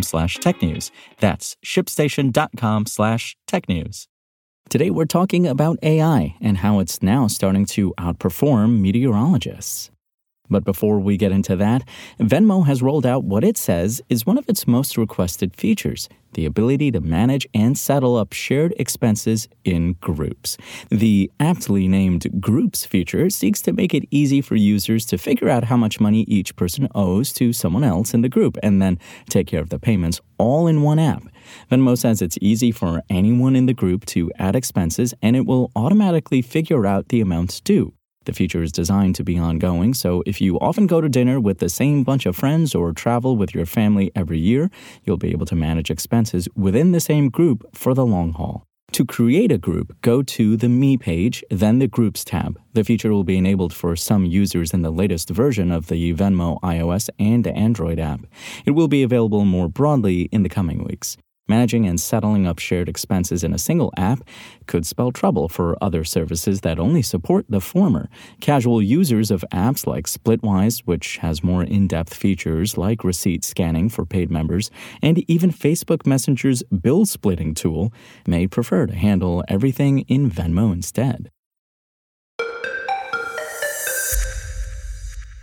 slash technews. That's shipstation.com slash technews. Today we're talking about AI and how it's now starting to outperform meteorologists. But before we get into that, Venmo has rolled out what it says is one of its most requested features the ability to manage and settle up shared expenses in groups. The aptly named Groups feature seeks to make it easy for users to figure out how much money each person owes to someone else in the group and then take care of the payments all in one app. Venmo says it's easy for anyone in the group to add expenses and it will automatically figure out the amounts due. The feature is designed to be ongoing, so if you often go to dinner with the same bunch of friends or travel with your family every year, you'll be able to manage expenses within the same group for the long haul. To create a group, go to the Me page, then the Groups tab. The feature will be enabled for some users in the latest version of the Venmo iOS and Android app. It will be available more broadly in the coming weeks. Managing and settling up shared expenses in a single app could spell trouble for other services that only support the former. Casual users of apps like Splitwise, which has more in depth features like receipt scanning for paid members, and even Facebook Messenger's bill splitting tool, may prefer to handle everything in Venmo instead.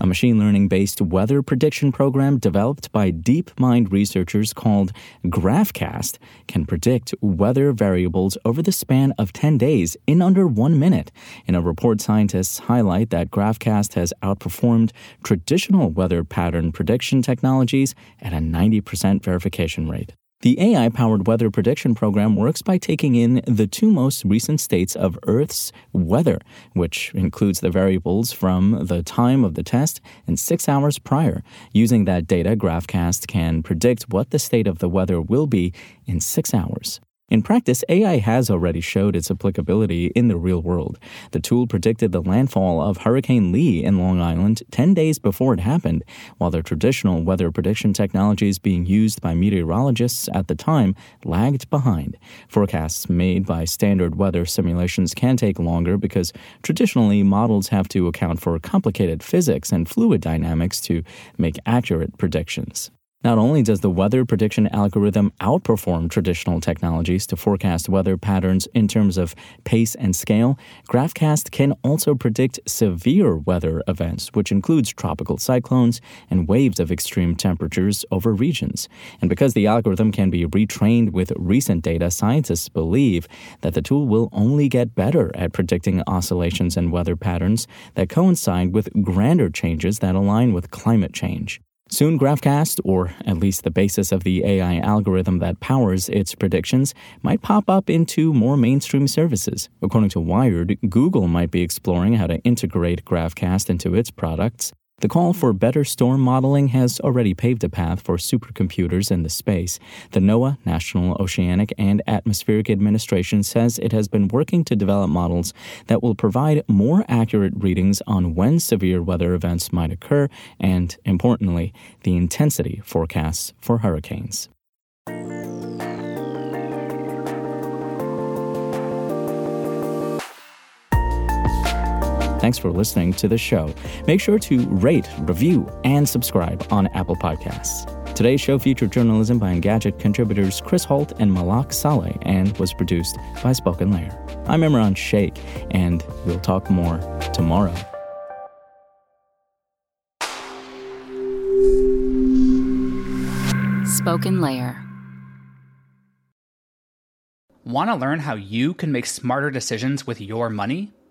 Machine learning based weather prediction program developed by DeepMind researchers called GraphCast can predict weather variables over the span of 10 days in under one minute. In a report, scientists highlight that GraphCast has outperformed traditional weather pattern prediction technologies at a 90% verification rate. The AI powered weather prediction program works by taking in the two most recent states of Earth's weather, which includes the variables from the time of the test and six hours prior. Using that data, GraphCast can predict what the state of the weather will be in six hours. In practice, AI has already showed its applicability in the real world. The tool predicted the landfall of Hurricane Lee in Long Island 10 days before it happened, while the traditional weather prediction technologies being used by meteorologists at the time lagged behind. Forecasts made by standard weather simulations can take longer because traditionally models have to account for complicated physics and fluid dynamics to make accurate predictions. Not only does the weather prediction algorithm outperform traditional technologies to forecast weather patterns in terms of pace and scale, GraphCast can also predict severe weather events, which includes tropical cyclones and waves of extreme temperatures over regions. And because the algorithm can be retrained with recent data, scientists believe that the tool will only get better at predicting oscillations and weather patterns that coincide with grander changes that align with climate change. Soon, GraphCast, or at least the basis of the AI algorithm that powers its predictions, might pop up into more mainstream services. According to Wired, Google might be exploring how to integrate GraphCast into its products. The call for better storm modeling has already paved a path for supercomputers in the space. The NOAA, National Oceanic and Atmospheric Administration, says it has been working to develop models that will provide more accurate readings on when severe weather events might occur and, importantly, the intensity forecasts for hurricanes. Thanks for listening to the show. Make sure to rate, review, and subscribe on Apple Podcasts. Today's show featured journalism by Engadget contributors Chris Holt and Malak Saleh and was produced by Spoken Layer. I'm Imran Sheikh, and we'll talk more tomorrow. Spoken Layer. Want to learn how you can make smarter decisions with your money?